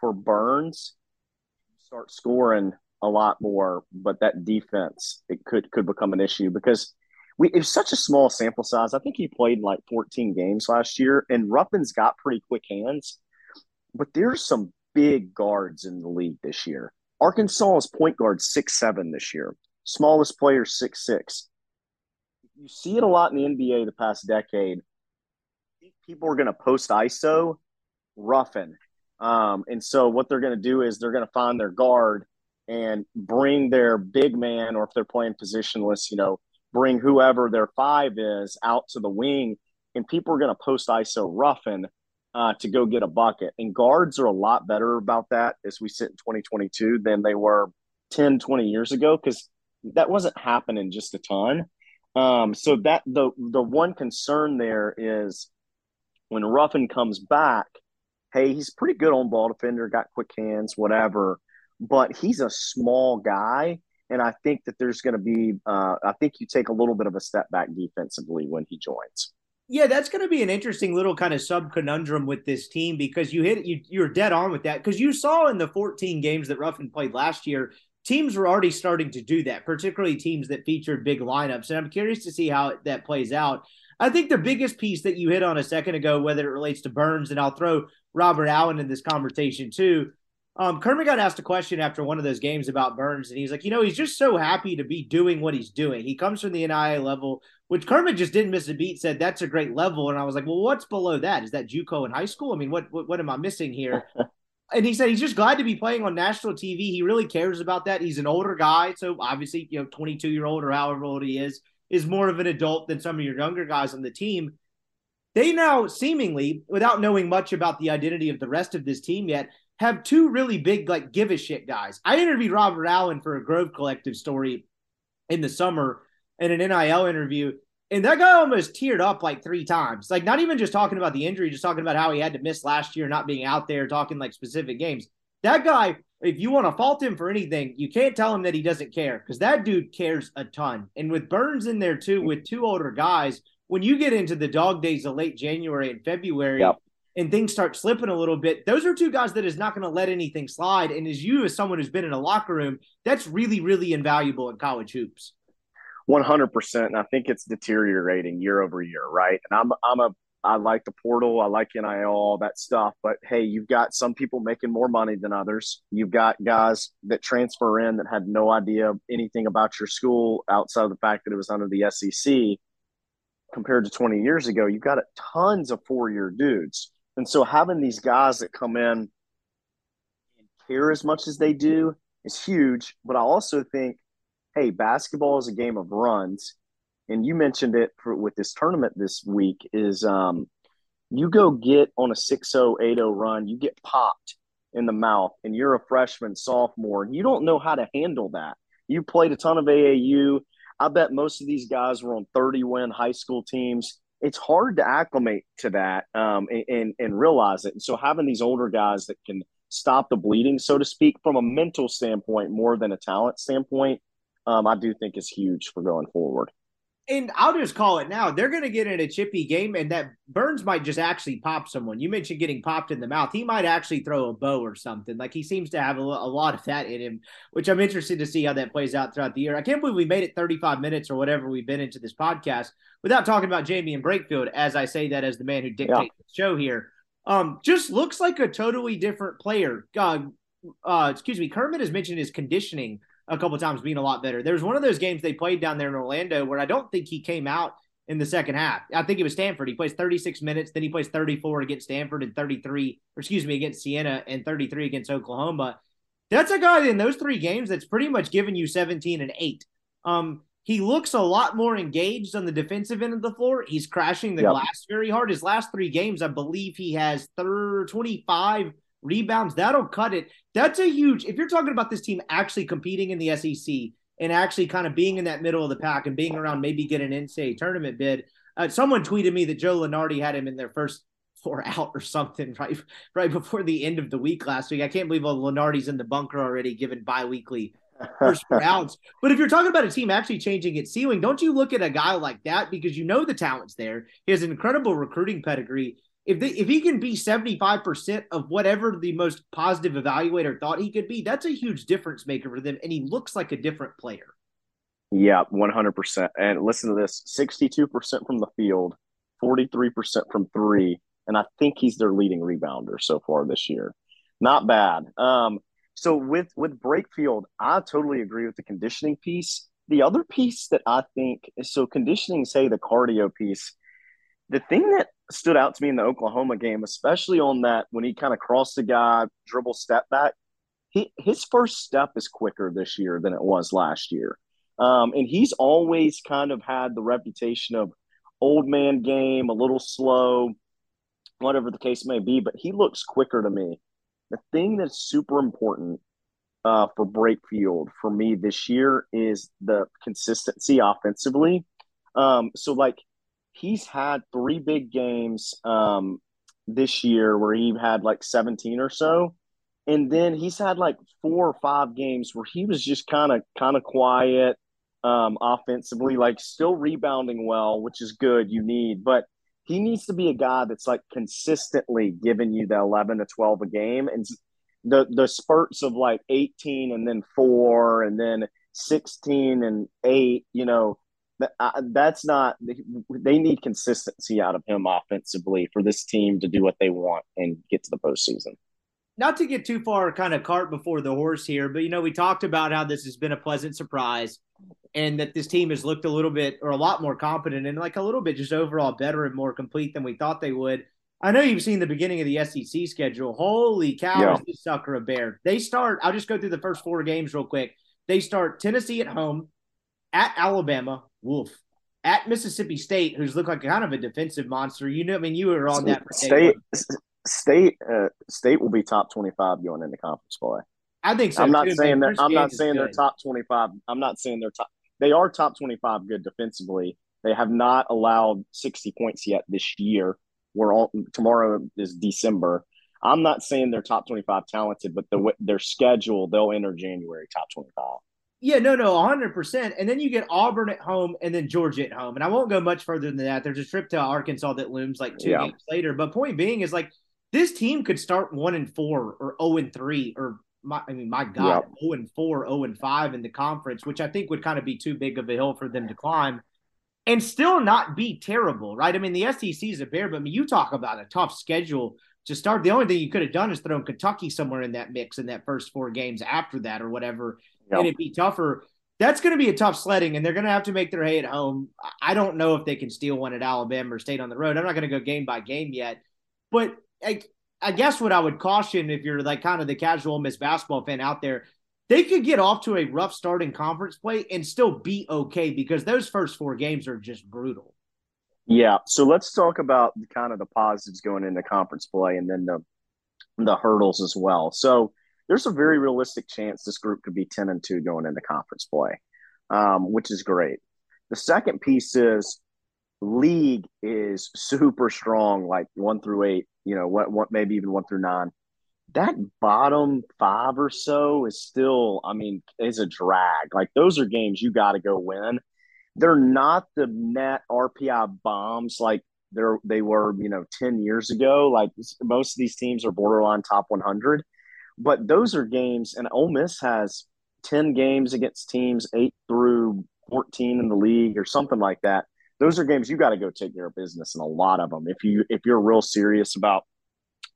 for Burns, start scoring a lot more, but that defense it could could become an issue because we it was such a small sample size. I think he played in like 14 games last year, and Ruffin's got pretty quick hands, but there's some big guards in the league this year. Arkansas's point guard six seven this year, smallest player six six. You see it a lot in the NBA the past decade. People are going to post ISO Ruffin, um, and so what they're going to do is they're going to find their guard and bring their big man, or if they're playing positionless, you know, bring whoever their five is out to the wing, and people are going to post ISO Ruffin uh, to go get a bucket. And guards are a lot better about that as we sit in 2022 than they were 10, 20 years ago because that wasn't happening just a ton. Um, so that the the one concern there is when Ruffin comes back, hey, he's pretty good on ball defender, got quick hands, whatever, but he's a small guy and I think that there's going to be, uh, I think you take a little bit of a step back defensively when he joins. Yeah, that's going to be an interesting little kind of sub conundrum with this team because you hit you you're dead on with that because you saw in the 14 games that Ruffin played last year, teams were already starting to do that, particularly teams that featured big lineups. And I'm curious to see how that plays out. I think the biggest piece that you hit on a second ago, whether it relates to Burns, and I'll throw Robert Allen in this conversation too, um, Kermit got asked a question after one of those games about Burns, and he's like, you know, he's just so happy to be doing what he's doing. He comes from the NAIA level, which Kermit just didn't miss a beat. Said that's a great level, and I was like, well, what's below that? Is that JUCO in high school? I mean, what what, what am I missing here? and he said he's just glad to be playing on national TV. He really cares about that. He's an older guy, so obviously, you know, 22 year old or however old he is, is more of an adult than some of your younger guys on the team. They now seemingly, without knowing much about the identity of the rest of this team yet, have two really big, like, give a shit guys. I interviewed Robert Allen for a Grove Collective story in the summer in an NIL interview. And that guy almost teared up like three times. Like, not even just talking about the injury, just talking about how he had to miss last year, not being out there, talking like specific games. That guy, if you want to fault him for anything, you can't tell him that he doesn't care because that dude cares a ton. And with Burns in there too, with two older guys, when you get into the dog days of late January and February, yep. And things start slipping a little bit, those are two guys that is not going to let anything slide. And as you, as someone who's been in a locker room, that's really, really invaluable in college hoops. 100%. And I think it's deteriorating year over year, right? And I'm, I'm a, I like the portal, I like NIL, all that stuff. But hey, you've got some people making more money than others. You've got guys that transfer in that had no idea anything about your school outside of the fact that it was under the SEC compared to 20 years ago. You've got tons of four year dudes. And so having these guys that come in and care as much as they do is huge. But I also think hey, basketball is a game of runs. And you mentioned it for, with this tournament this week is um, you go get on a 6-0, 8-0 run, you get popped in the mouth and you're a freshman, sophomore, and you don't know how to handle that. You played a ton of AAU. I bet most of these guys were on 30 win high school teams. It's hard to acclimate to that um, and, and, realize it. And so having these older guys that can stop the bleeding, so to speak, from a mental standpoint more than a talent standpoint, um, I do think is huge for going forward. And I'll just call it now. They're going to get in a chippy game, and that Burns might just actually pop someone. You mentioned getting popped in the mouth. He might actually throw a bow or something. Like he seems to have a, a lot of that in him, which I'm interested to see how that plays out throughout the year. I can't believe we made it 35 minutes or whatever we've been into this podcast without talking about Jaemyn Brakefield. As I say that as the man who dictates yeah. the show here, um, just looks like a totally different player. Uh, uh, excuse me. Kermit has mentioned his conditioning a couple times being a lot better. There was one of those games they played down there in Orlando where I don't think he came out in the second half. I think it was Stanford. He plays 36 minutes, then he plays 34 against Stanford and 33, or excuse me, against Siena and 33 against Oklahoma. That's a guy in those three games that's pretty much given you 17 and 8. Um, he looks a lot more engaged on the defensive end of the floor. He's crashing the yep. glass very hard. His last three games, I believe he has 30, 25 rebounds. That'll cut it. That's a huge, if you're talking about this team actually competing in the SEC and actually kind of being in that middle of the pack and being around maybe get an NCAA tournament bid. Uh, someone tweeted me that Joe Lunardi had him in their first four out or something right right before the end of the week last week. I can't believe oh, Lunardi's in the bunker already, given biweekly first four outs. But if you're talking about a team actually changing its ceiling, don't you look at a guy like that because you know the talent's there. He has an incredible recruiting pedigree if they, if he can be 75% of whatever the most positive evaluator thought he could be, that's a huge difference maker for them. And he looks like a different player. Yeah, 100%. And listen to this 62% from the field, 43% from three. And I think he's their leading rebounder so far this year. Not bad. Um, so with with Brakefield, I totally agree with the conditioning piece. The other piece that I think so conditioning, say the cardio piece, the thing that stood out to me in the Oklahoma game, especially on that when he kind of crossed the guy, dribble step back. He, his first step is quicker this year than it was last year. Um, and he's always kind of had the reputation of old man game, a little slow, whatever the case may be, but he looks quicker to me. The thing that's super important uh, for Brakefield for me this year is the consistency offensively. Um, so, like, he's had three big games um, this year where he had like 17 or so. And then he's had like four or five games where he was just kind of kind of quiet um, offensively, like still rebounding well, which is good. You need, but he needs to be a guy that's like consistently giving you the 11 to 12 a game and the the spurts of like 18 and then 4 and then 16 and 8 you know that's not they need consistency out of him offensively for this team to do what they want and get to the postseason. Not to get too far kind of cart before the horse here, but you know, we talked about how this has been a pleasant surprise and that this team has looked a little bit or a lot more competent and like a little bit just overall better and more complete than we thought they would. I know you've seen the beginning of the SEC schedule. Holy cow, Yeah. is this sucker a bear? They start, I'll just go through the first four games real quick. They start Tennessee at home, at Alabama, woof, at Mississippi State, who's looked like kind of a defensive monster. You know, I mean, you were on that. State, state, uh, state will be top twenty-five going into conference play. I think so. I'm not too, saying that. I'm not saying they're top twenty-five. I'm not saying they're top. They are top twenty-five good defensively. They have not allowed sixty points yet this year. We're all tomorrow is December. I'm not saying they're top twenty-five talented, but the their schedule they'll enter January top twenty-five. Yeah, no, no, 100%. And then you get Auburn at home and then Georgia at home. And I won't go much further than that. There's a trip to Arkansas that looms like two Yeah. games later. But point being is like this team could start one and four or 0 and three or my, I mean, my God, 0 and four, 0 and five in the conference, which I think would kind of be too big of a hill for them to climb and still not be terrible, right? I mean, the SEC is a bear, but I mean, you talk about a tough schedule to start. The only thing you could have done is thrown Kentucky somewhere in that mix in that first four games after that or whatever And it'd be tougher. That's going to be a tough sledding, and they're going to have to make their hay at home. I I don't know if they can steal one at Alabama or State on the road. I'm not going to go game by game yet, but I, I guess what I would caution if you're like kind of the casual Miss basketball fan out there, they could get off to a rough start in conference play and still be okay because those first four games are just brutal. Yeah. So let's talk about kind of the positives going into conference play and then the the hurdles as well. So there's a very realistic chance this group could be 10 and 2 going into conference play, um, which is great. The second piece is league is super strong, like one through eight, you know, what, what maybe even one through nine. That bottom five or so is still, I mean, is a drag. Like those are games you got to go win. They're not the net RPI bombs like they're they were, you know, 10 years ago. Like most of these teams are borderline top 100, but those are games, and Ole Miss has 10 games against teams eight through 14 in the league or something like that. Those are games you got to go take care of business in a lot of them if you if you're real serious about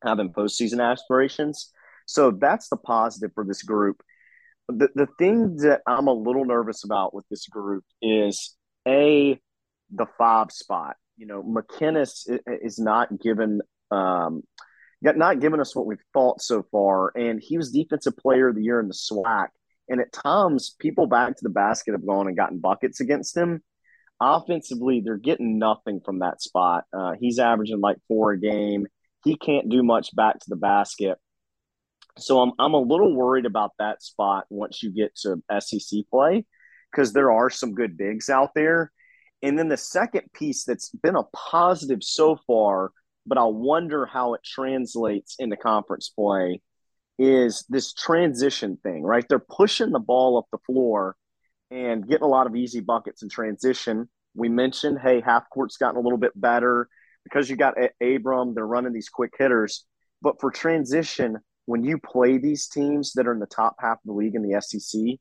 having postseason aspirations. So that's the positive for this group. The the thing that I'm a little nervous about with this group is a the five spot. You know, McKinnis is not given um, got not given us what we've thought so far, and he was defensive player of the year in the SWAC. And at times, people back to the basket have gone and gotten buckets against him. Offensively, they're getting nothing from that spot. Uh, he's averaging like four a game. He can't do much back to the basket. So I'm I'm a little worried about that spot once you get to SEC play because there are some good bigs out there. And then the second piece that's been a positive so far, but I wonder how it translates into conference play is this transition thing, right? They're pushing the ball up the floor and getting a lot of easy buckets in transition. We mentioned, hey, half court's gotten a little bit better because you got Abram. They're running these quick hitters, but for transition, when you play these teams that are in the top half of the league in the SEC,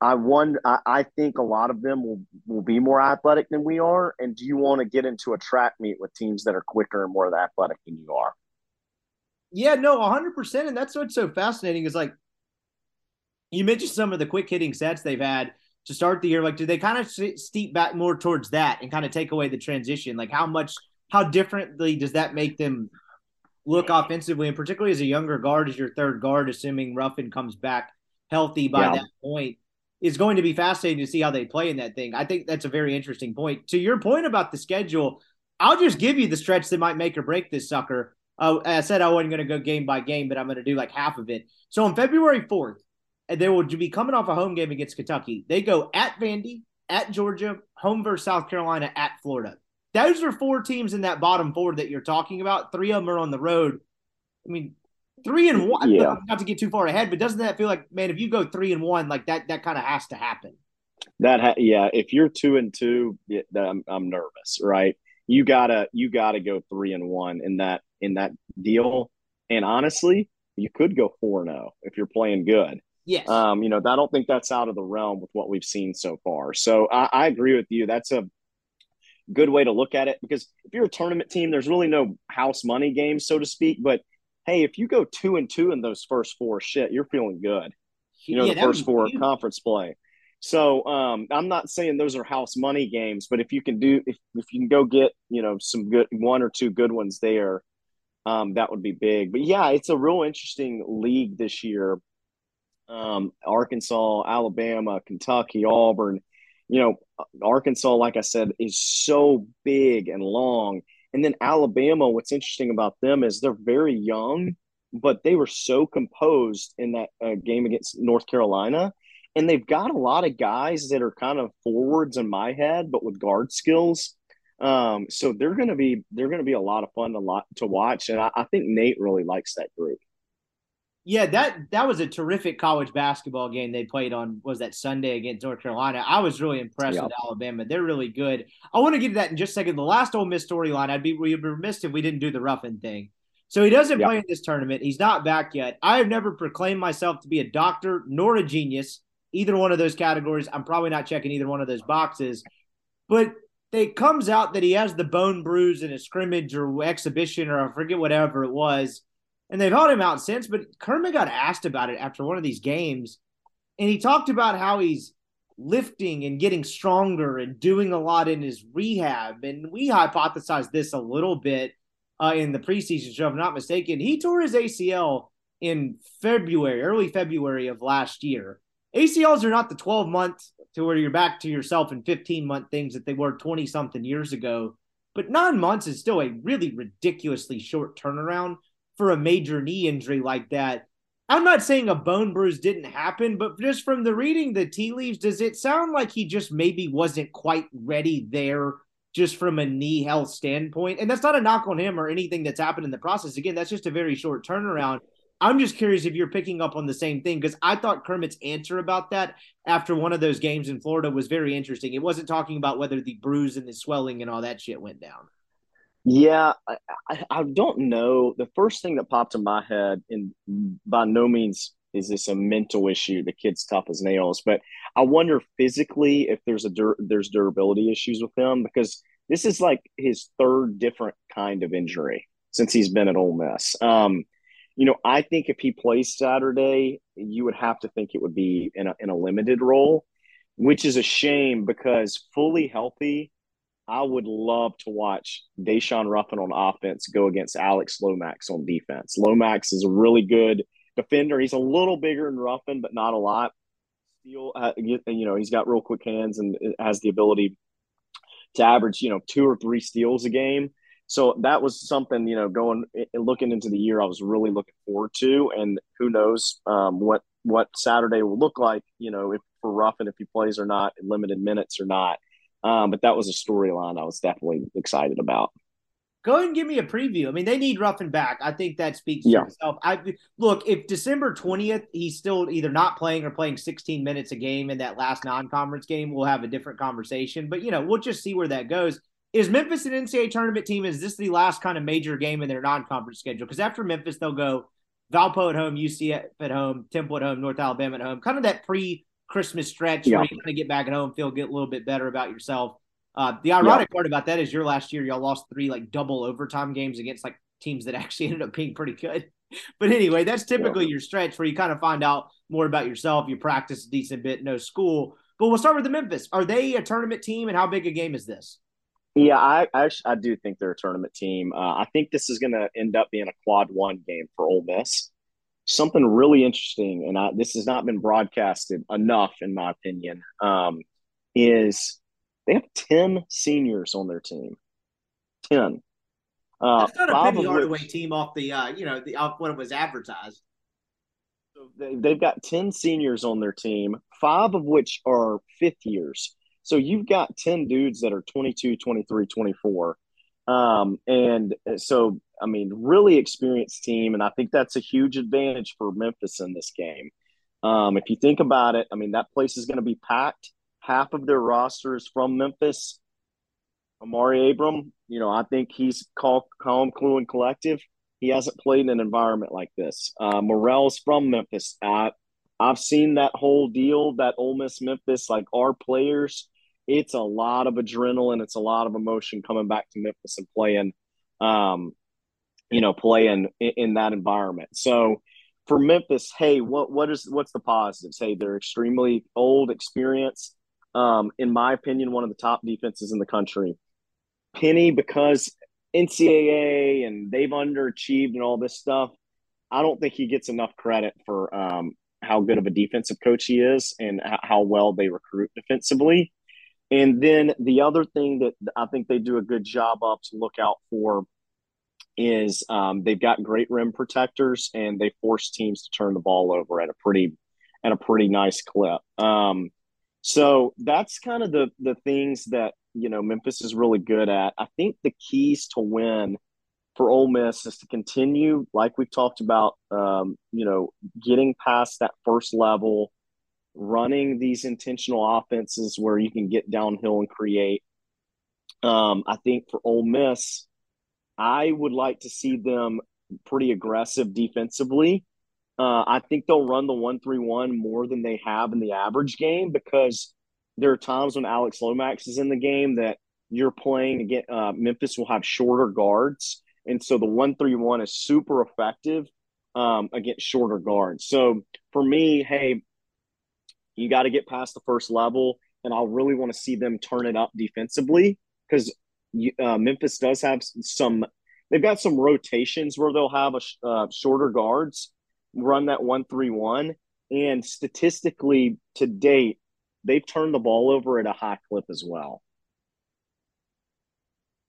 I wonder. I, I think a lot of them will will be more athletic than we are. And do you want to get into a track meet with teams that are quicker and more athletic than you are? Yeah, no, 100%. And that's what's so fascinating is like, you mentioned some of the quick hitting sets they've had to start the year. Like, do they kind of steep back more towards that and kind of take away the transition? Like, how much, how differently does that make them look offensively? And particularly as a younger guard, as your third guard, assuming Ruffin comes back healthy by Yeah. that point, is going to be fascinating to see how they play in that thing. I think that's a very interesting point. To your point about the schedule, I'll just give you the stretch that might make or break this sucker. Uh, I said I wasn't going to go game by game, but I'm going to do like half of it. So on February 4th, they will be coming off a home game against Kentucky. They go at Vandy, at Georgia, home versus South Carolina, at Florida. Those are four teams in that bottom four that you're talking about. Three of them are on the road. I mean, three and one. Yeah. Not to get too far ahead, but doesn't that feel like, man, if you go three and one, like that, that kind of has to happen. That ha- yeah, if you're two and two, yeah, I'm I'm nervous, right? You gotta you gotta go three and one in that in that deal. And honestly, you could go four and zero if you're playing good. Yes. Um, you know, I don't think that's out of the realm with what we've seen so far. So I, I agree with you. That's a good way to look at it because if you're a tournament team, there's really no house money game, so to speak. But hey, if you go two and two in those first four, shit, you're feeling good. You know, Yeah, the first four huge. conference play. So um, I'm not saying those are house money games, but if you can do if, if you can go get you know some good one or two good ones there, um, that would be big. But yeah, it's a real interesting league this year. Um, Arkansas, Alabama, Kentucky, Auburn. You know, Arkansas, like I said, is so big and long. And then Alabama, what's interesting about them is they're very young, but they were so composed in that uh, game against North Carolina. And they've got a lot of guys that are kind of forwards in my head, but with guard skills. Um, so they're going to be they're going to be a lot of fun to lot to watch, and I, I think Nate really likes that group. Yeah, that that was a terrific college basketball game they played on was that Sunday against North Carolina. I was really impressed yep. with Alabama. They're really good. I want to get to that in just a second. The last Ole Miss storyline, I'd be we'd be remiss if we didn't do the Ruffin thing. So he doesn't yep. play in this tournament. He's not back yet. I have never proclaimed myself to be a doctor nor a genius, either one of those categories. I'm probably not checking either one of those boxes. But it comes out that he has the bone bruise in a scrimmage or exhibition or I forget whatever it was and they've held him out since. But Kermit got asked about it after one of these games, and he talked about how he's lifting and getting stronger and doing a lot in his rehab. And we hypothesized this a little bit uh, in the preseason show, if I'm not mistaken. He tore his ACL in February, early February of last year. ACLs are not the 12 month to where you're back to yourself in 15 month things that they were 20 something years ago. But nine months is still a really ridiculously short turnaround for a major knee injury like that. I'm not saying a bone bruise didn't happen, but just from the reading the tea leaves, does it sound like he just maybe wasn't quite ready there just from a knee health standpoint? And that's not a knock on him or anything that's happened in the process. Again, that's just a very short turnaround. I'm just curious if you're picking up on the same thing because I thought Kermit's answer about that after one of those games in Florida was very interesting. It wasn't talking about whether the bruise and the swelling and all that shit went down. Yeah, I, I, don't know. The first thing that popped in my head, and by no means is this a mental issue. The kid's tough as nails, but I wonder physically if there's a dur- there's durability issues with him because this is like his third different kind of injury since he's been at Ole Miss. Um, you know, I think if he plays Saturday, you would have to think it would be in a in a limited role, which is a shame because fully healthy I would love to watch Daeshun Ruffin on offense go against Alex Lomax on defense. Lomax is a really good defender. He's a little bigger than Ruffin, but not a lot. Steal, uh, you know, he's got real quick hands and has the ability to average, you know, two or three steals a game. So that was something, you know, going looking into the year, I was really looking forward to. And who knows um, what what Saturday will look like, you know, if for Ruffin if he plays or not, in limited minutes or not. Um, but that was a storyline I was definitely excited about. Go ahead and give me a preview. I mean, they need Ruffin back. I think that speaks yeah. for itself. I look if December twentieth he's still either not playing or playing sixteen minutes a game in that last non-conference game. We'll have a different conversation. But you know, we'll just see where that goes. Is Memphis an NCAA tournament team? Is this the last kind of major game in their non-conference schedule? Because after Memphis, they'll go Valpo at home, UCF at home, Temple at home, North Alabama at home. Kind of that pre Christmas stretch yeah. where you kind of get back at home, feel get a little bit better about yourself. Uh, the ironic yeah. part about that is your last year y'all lost three like double overtime games against like teams that actually ended up being pretty good. But anyway, that's typically yeah. your stretch where you kind of find out more about yourself. You practice a decent bit, no school. But we'll start with the Memphis. Are they a tournament team, and how big a game is this? Yeah, I I, I do think they're a tournament team. Uh, I think this is going to end up being a quad one game for Ole Miss something really interesting, and I, this has not been broadcasted enough, in my opinion, um, is they have 10 seniors on their team. 10. Uh, That's not a Penny Hardaway team off the, uh, you know, the off what it was advertised. So they, they've got 10 seniors on their team, five of which are fifth years. So you've got 10 dudes that are 22, 23, 24. Um, and so I mean, really experienced team, and I think that's a huge advantage for Memphis in this game. Um, if you think about it, I mean, that place is going to be packed. Half of their roster is from Memphis. Amaree Abram, you know, I think he's calm, calm, cool, and collective. He hasn't played in an environment like this. Uh, Murrell's from Memphis. I, I've seen that whole deal, that Ole Miss Memphis, like our players. It's a lot of adrenaline. It's a lot of emotion coming back to Memphis and playing. Um, you know, playing in, in that environment. So for Memphis, hey, what what is what's the positives? Hey, they're extremely old, experienced. Um, in my opinion, one of the top defenses in the country. Penny, because NCAA and they've underachieved and all this stuff. I don't think he gets enough credit for um, how good of a defensive coach he is and how well they recruit defensively. And then the other thing that I think they do a good job of to look out for is um, they've got great rim protectors and they force teams to turn the ball over at a pretty at a pretty nice clip. Um, so that's kind of the the things that you know Memphis is really good at. I think the keys to win for Ole Miss is to continue, like we've talked about, um, you know, getting past that first level, running these intentional offenses where you can get downhill and create. Um, I think for Ole Miss, I would like to see them pretty aggressive defensively. Uh, I think they'll run the one three one more than they have in the average game because there are times when Alex Lomax is in the game that you're playing again. Uh, Memphis will have shorter guards, and so the one three one is super effective um, against shorter guards. So for me, hey, you got to get past the first level, and I really want to see them turn it up defensively because uh, Memphis does have some. They've got some rotations where they'll have a uh, shorter guards run that one three one, and statistically to date, they've turned the ball over at a high clip as well.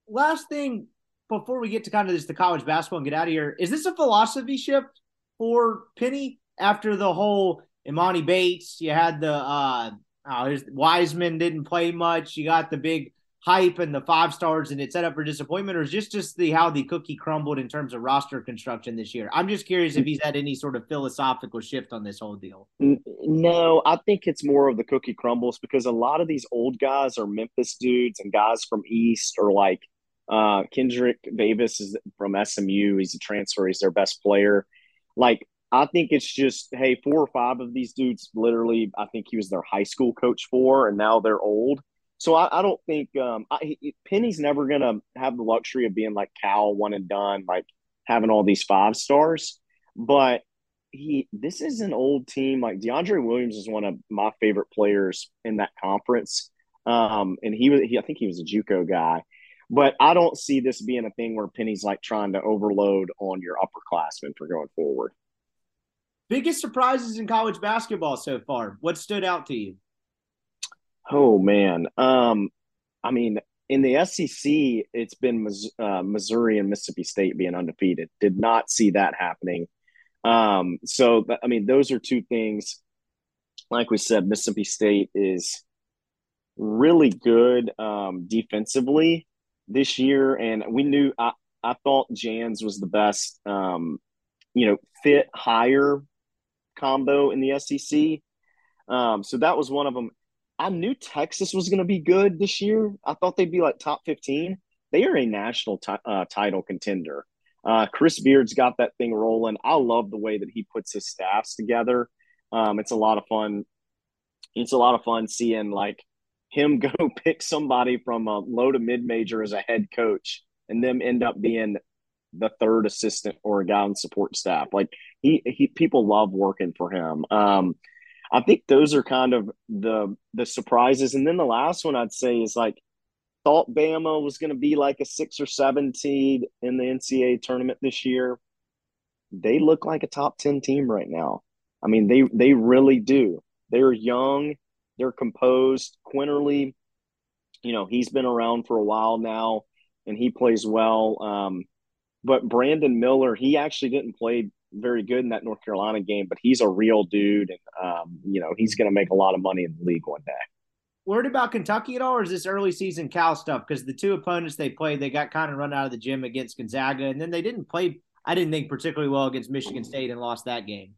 Last thing before we get to kind of this the college basketball and get out of here, is this a philosophy shift for Penny after the whole Emoni Bates? You had the uh oh, Wiseman didn't play much. You got the big hype and the five stars and it set up for disappointment, or is just just the how the cookie crumbled in terms of roster construction this year? I'm just curious if he's had any sort of philosophical shift on this whole deal. No, I think it's more of the cookie crumbles because a lot of these old guys are Memphis dudes and guys from East or like uh, Kendrick Davis is from SMU. He's a transfer. He's their best player. Like I think it's just hey, four or five of these dudes literally. I think he was their high school coach for, and now they're old so I, I don't think um, I, Penny's never going to have the luxury of being like Cal, one and done, like having all these five stars. But he, this is an old team. Like DeAndre Williams is one of my favorite players in that conference, um, and he was, he, I think he was a JUCO guy. But I don't see this being a thing where Penny's like trying to overload on your upperclassmen for going forward. Biggest surprises in college basketball so far? What stood out to you? Oh man, um, I mean, in the SEC, it's been uh, Missouri and Mississippi State being undefeated. Did not see that happening. Um, so I mean, those are two things. Like we said, Mississippi State is really good um, defensively this year, and we knew I, I thought Jans was the best, um, you know, fit higher combo in the SEC. Um, so that was one of them. I knew Texas was going to be good this year. I thought they'd be like top 15. They are a national t- uh, title contender. Uh, Chris Beard's got that thing rolling. I love the way that he puts his staffs together. Um, it's a lot of fun. It's a lot of fun seeing like him go pick somebody from a low to mid major as a head coach and them end up being the third assistant or a guy on support staff. Like he, he people love working for him. Um, I think those are kind of the the surprises. And then the last one I'd say is like thought Bama was going to be like a six or seven seed in the NCAA tournament this year. They look like a top ten team right now. I mean, they they really do. They're young, they're composed. Quinerly, you know, he's been around for a while now, and he plays well. Um, but Brandon Miller, he actually didn't play very good in that North Carolina game, but he's a real dude, and um, you know he's going to make a lot of money in the league one day. Worried about Kentucky at all, or is this early season Cal stuff? Because the two opponents they played, they got kind of run out of the gym against Gonzaga, and then they didn't play. I didn't think particularly well against Michigan State and lost that game.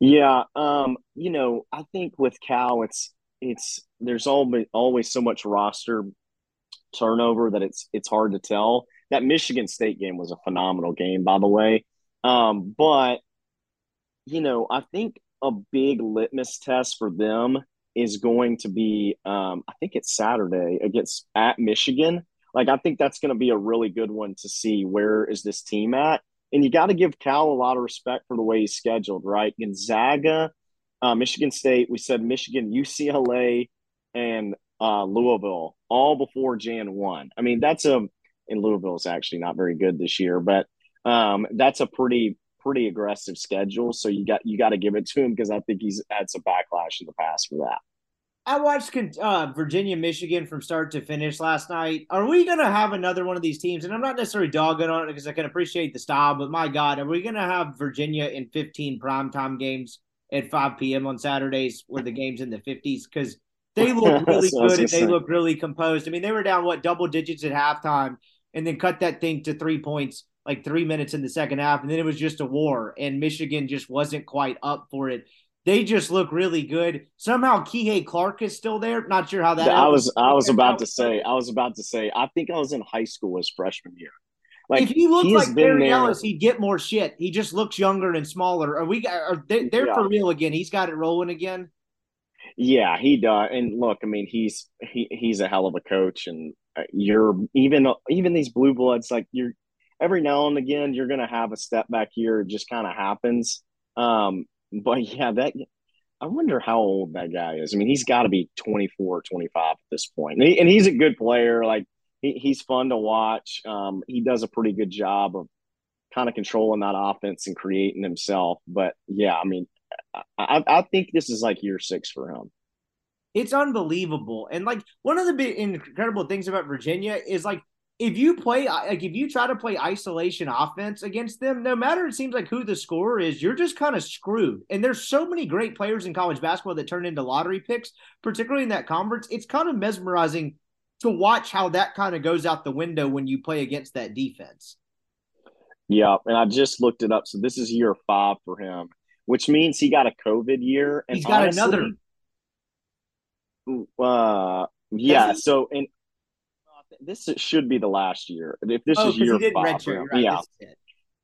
Yeah, um, you know, I think with Cal, it's it's there's always always so much roster turnover that it's it's hard to tell. That Michigan State game was a phenomenal game, by the way. Um, but you know, I think a big litmus test for them is going to be um, I think it's Saturday against at Michigan. Like I think that's going to be a really good one to see where is this team at. And you got to give Cal a lot of respect for the way he's scheduled, right? Gonzaga, uh, Michigan State, we said Michigan, UCLA, and uh, Louisville all before Jan 1. I mean, that's a and Louisville is actually not very good this year, but um, that's a pretty pretty aggressive schedule. So you got you got to give it to him because I think he's had some backlash in the past for that. I watched uh, Virginia, Michigan from start to finish last night. Are we going to have another one of these teams? And I'm not necessarily dogging on it because I can appreciate the style, but my God, are we going to have Virginia in 15 primetime games at 5 p.m. on Saturdays where the game's in the 50s? Because they look really good and they look really composed. I mean, they were down, what, double digits at halftime and then cut that thing to three points like three minutes in the second half. And then it was just a war, and Michigan just wasn't quite up for it they just look really good. Somehow Kihei Clark is still there. Not sure how that. I was I was about to say I was about to say I think I was in high school as freshman year. Like if he looked he like Barry Ellis, he'd get more shit. He just looks younger and smaller. Are we? Are they, they're yeah. for real again? He's got it rolling again. Yeah, he does. And look, I mean, he's he he's a hell of a coach, and uh, you're even even these blue bloods like you're every now and again you're going to have a step back year. It just kind of happens. Um, but yeah, that I wonder how old that guy is. I mean, he's got to be 24, 25 at this point. And, he, and he's a good player. Like he, he's fun to watch. Um, he does a pretty good job of kind of controlling that offense and creating himself. But yeah, I mean, I, I think this is like year six for him. It's unbelievable. And like one of the big incredible things about Virginia is like if you play like if you try to play isolation offense against them, no matter it seems like who the scorer is, you're just kind of screwed. And there's so many great players in college basketball that turn into lottery picks, particularly in that conference. It's kind of mesmerizing to watch how that kind of goes out the window when you play against that defense. Yeah, and I just looked it up. So this is year five for him, which means he got a COVID year. And He's got honestly, another. Uh, yeah. So and this should be the last year. If this oh, is year five, right. yeah,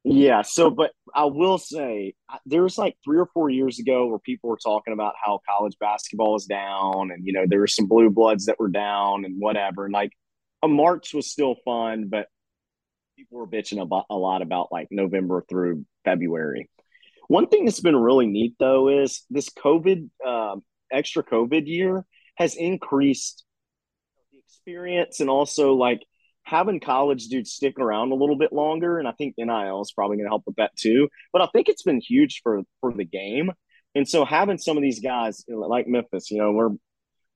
yeah. So, but I will say there was like three or four years ago where people were talking about how college basketball is down, and you know there were some blue bloods that were down and whatever. And like a March was still fun, but people were bitching about a lot about like November through February. One thing that's been really neat though is this COVID um, extra COVID year has increased experience and also like having college dudes stick around a little bit longer. And I think NIL is probably going to help with that too. But I think it's been huge for for the game. And so having some of these guys like Memphis, you know, we're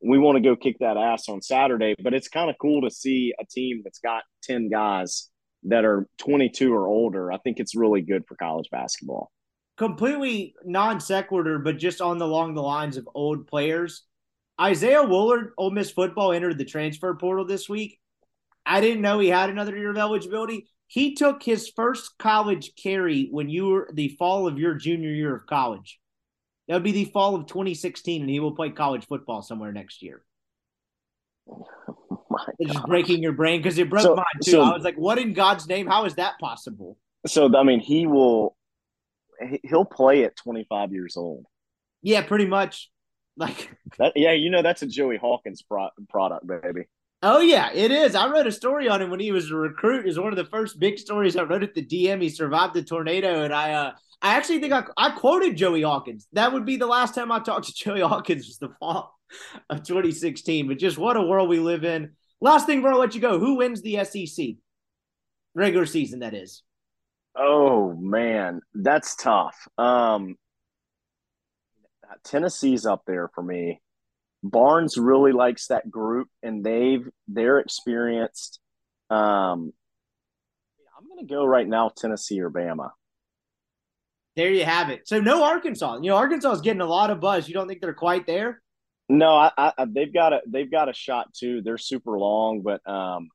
we want to go kick that ass on Saturday, but it's kind of cool to see a team that's got 10 guys that are 22 or older. I think it's really good for college basketball. Completely non sequitur, but just on the along the lines of old players. Isaiah Woullard, Ole Miss football, entered the transfer portal this week. I didn't know he had another year of eligibility. He took his first college carry when you were the fall of your junior year of college. That would be the fall of 2016, and he will play college football somewhere next year. Oh it's just breaking your brain because it broke so, mine too. So, I was like, "What in God's name? How is that possible?" So, I mean, he will he'll play at 25 years old. Yeah, pretty much. Like that, yeah, you know that's a Joey Hawkins pro- product, baby. Oh yeah, it is. I wrote a story on him when he was a recruit. Is one of the first big stories I wrote at the DM. He survived the tornado, and I, uh, I actually think I, I quoted Joey Hawkins. That would be the last time I talked to Joey Hawkins was the fall of 2016. But just what a world we live in. Last thing, bro, I'll let you go. Who wins the SEC regular season? That is. Oh man, that's tough. Um, Tennessee's up there for me. Barnes really likes that group, and they've they're experienced. Um, I'm going to go right now, Tennessee or Bama. There you have it. So no Arkansas. You know, Arkansas is getting a lot of buzz. You don't think they're quite there? No, I, I, they've got a they've got a shot too. They're super long, but um,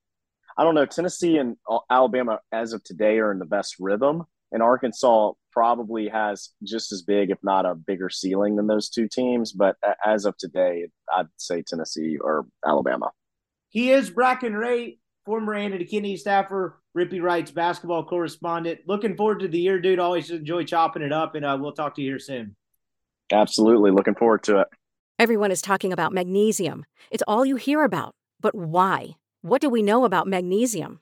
I don't know. Tennessee and Alabama, as of today, are in the best rhythm, and Arkansas probably has just as big, if not a bigger ceiling than those two teams. But as of today, I'd say Tennessee or Alabama. He is Breein Tyree, former Andy Kennedy staffer, Rippy Writes basketball correspondent. Looking forward to the year, dude. Always enjoy chopping it up, and uh, we'll talk to you here soon. Absolutely. Looking forward to it. Everyone is talking about magnesium. It's all you hear about. But why? What do we know about magnesium?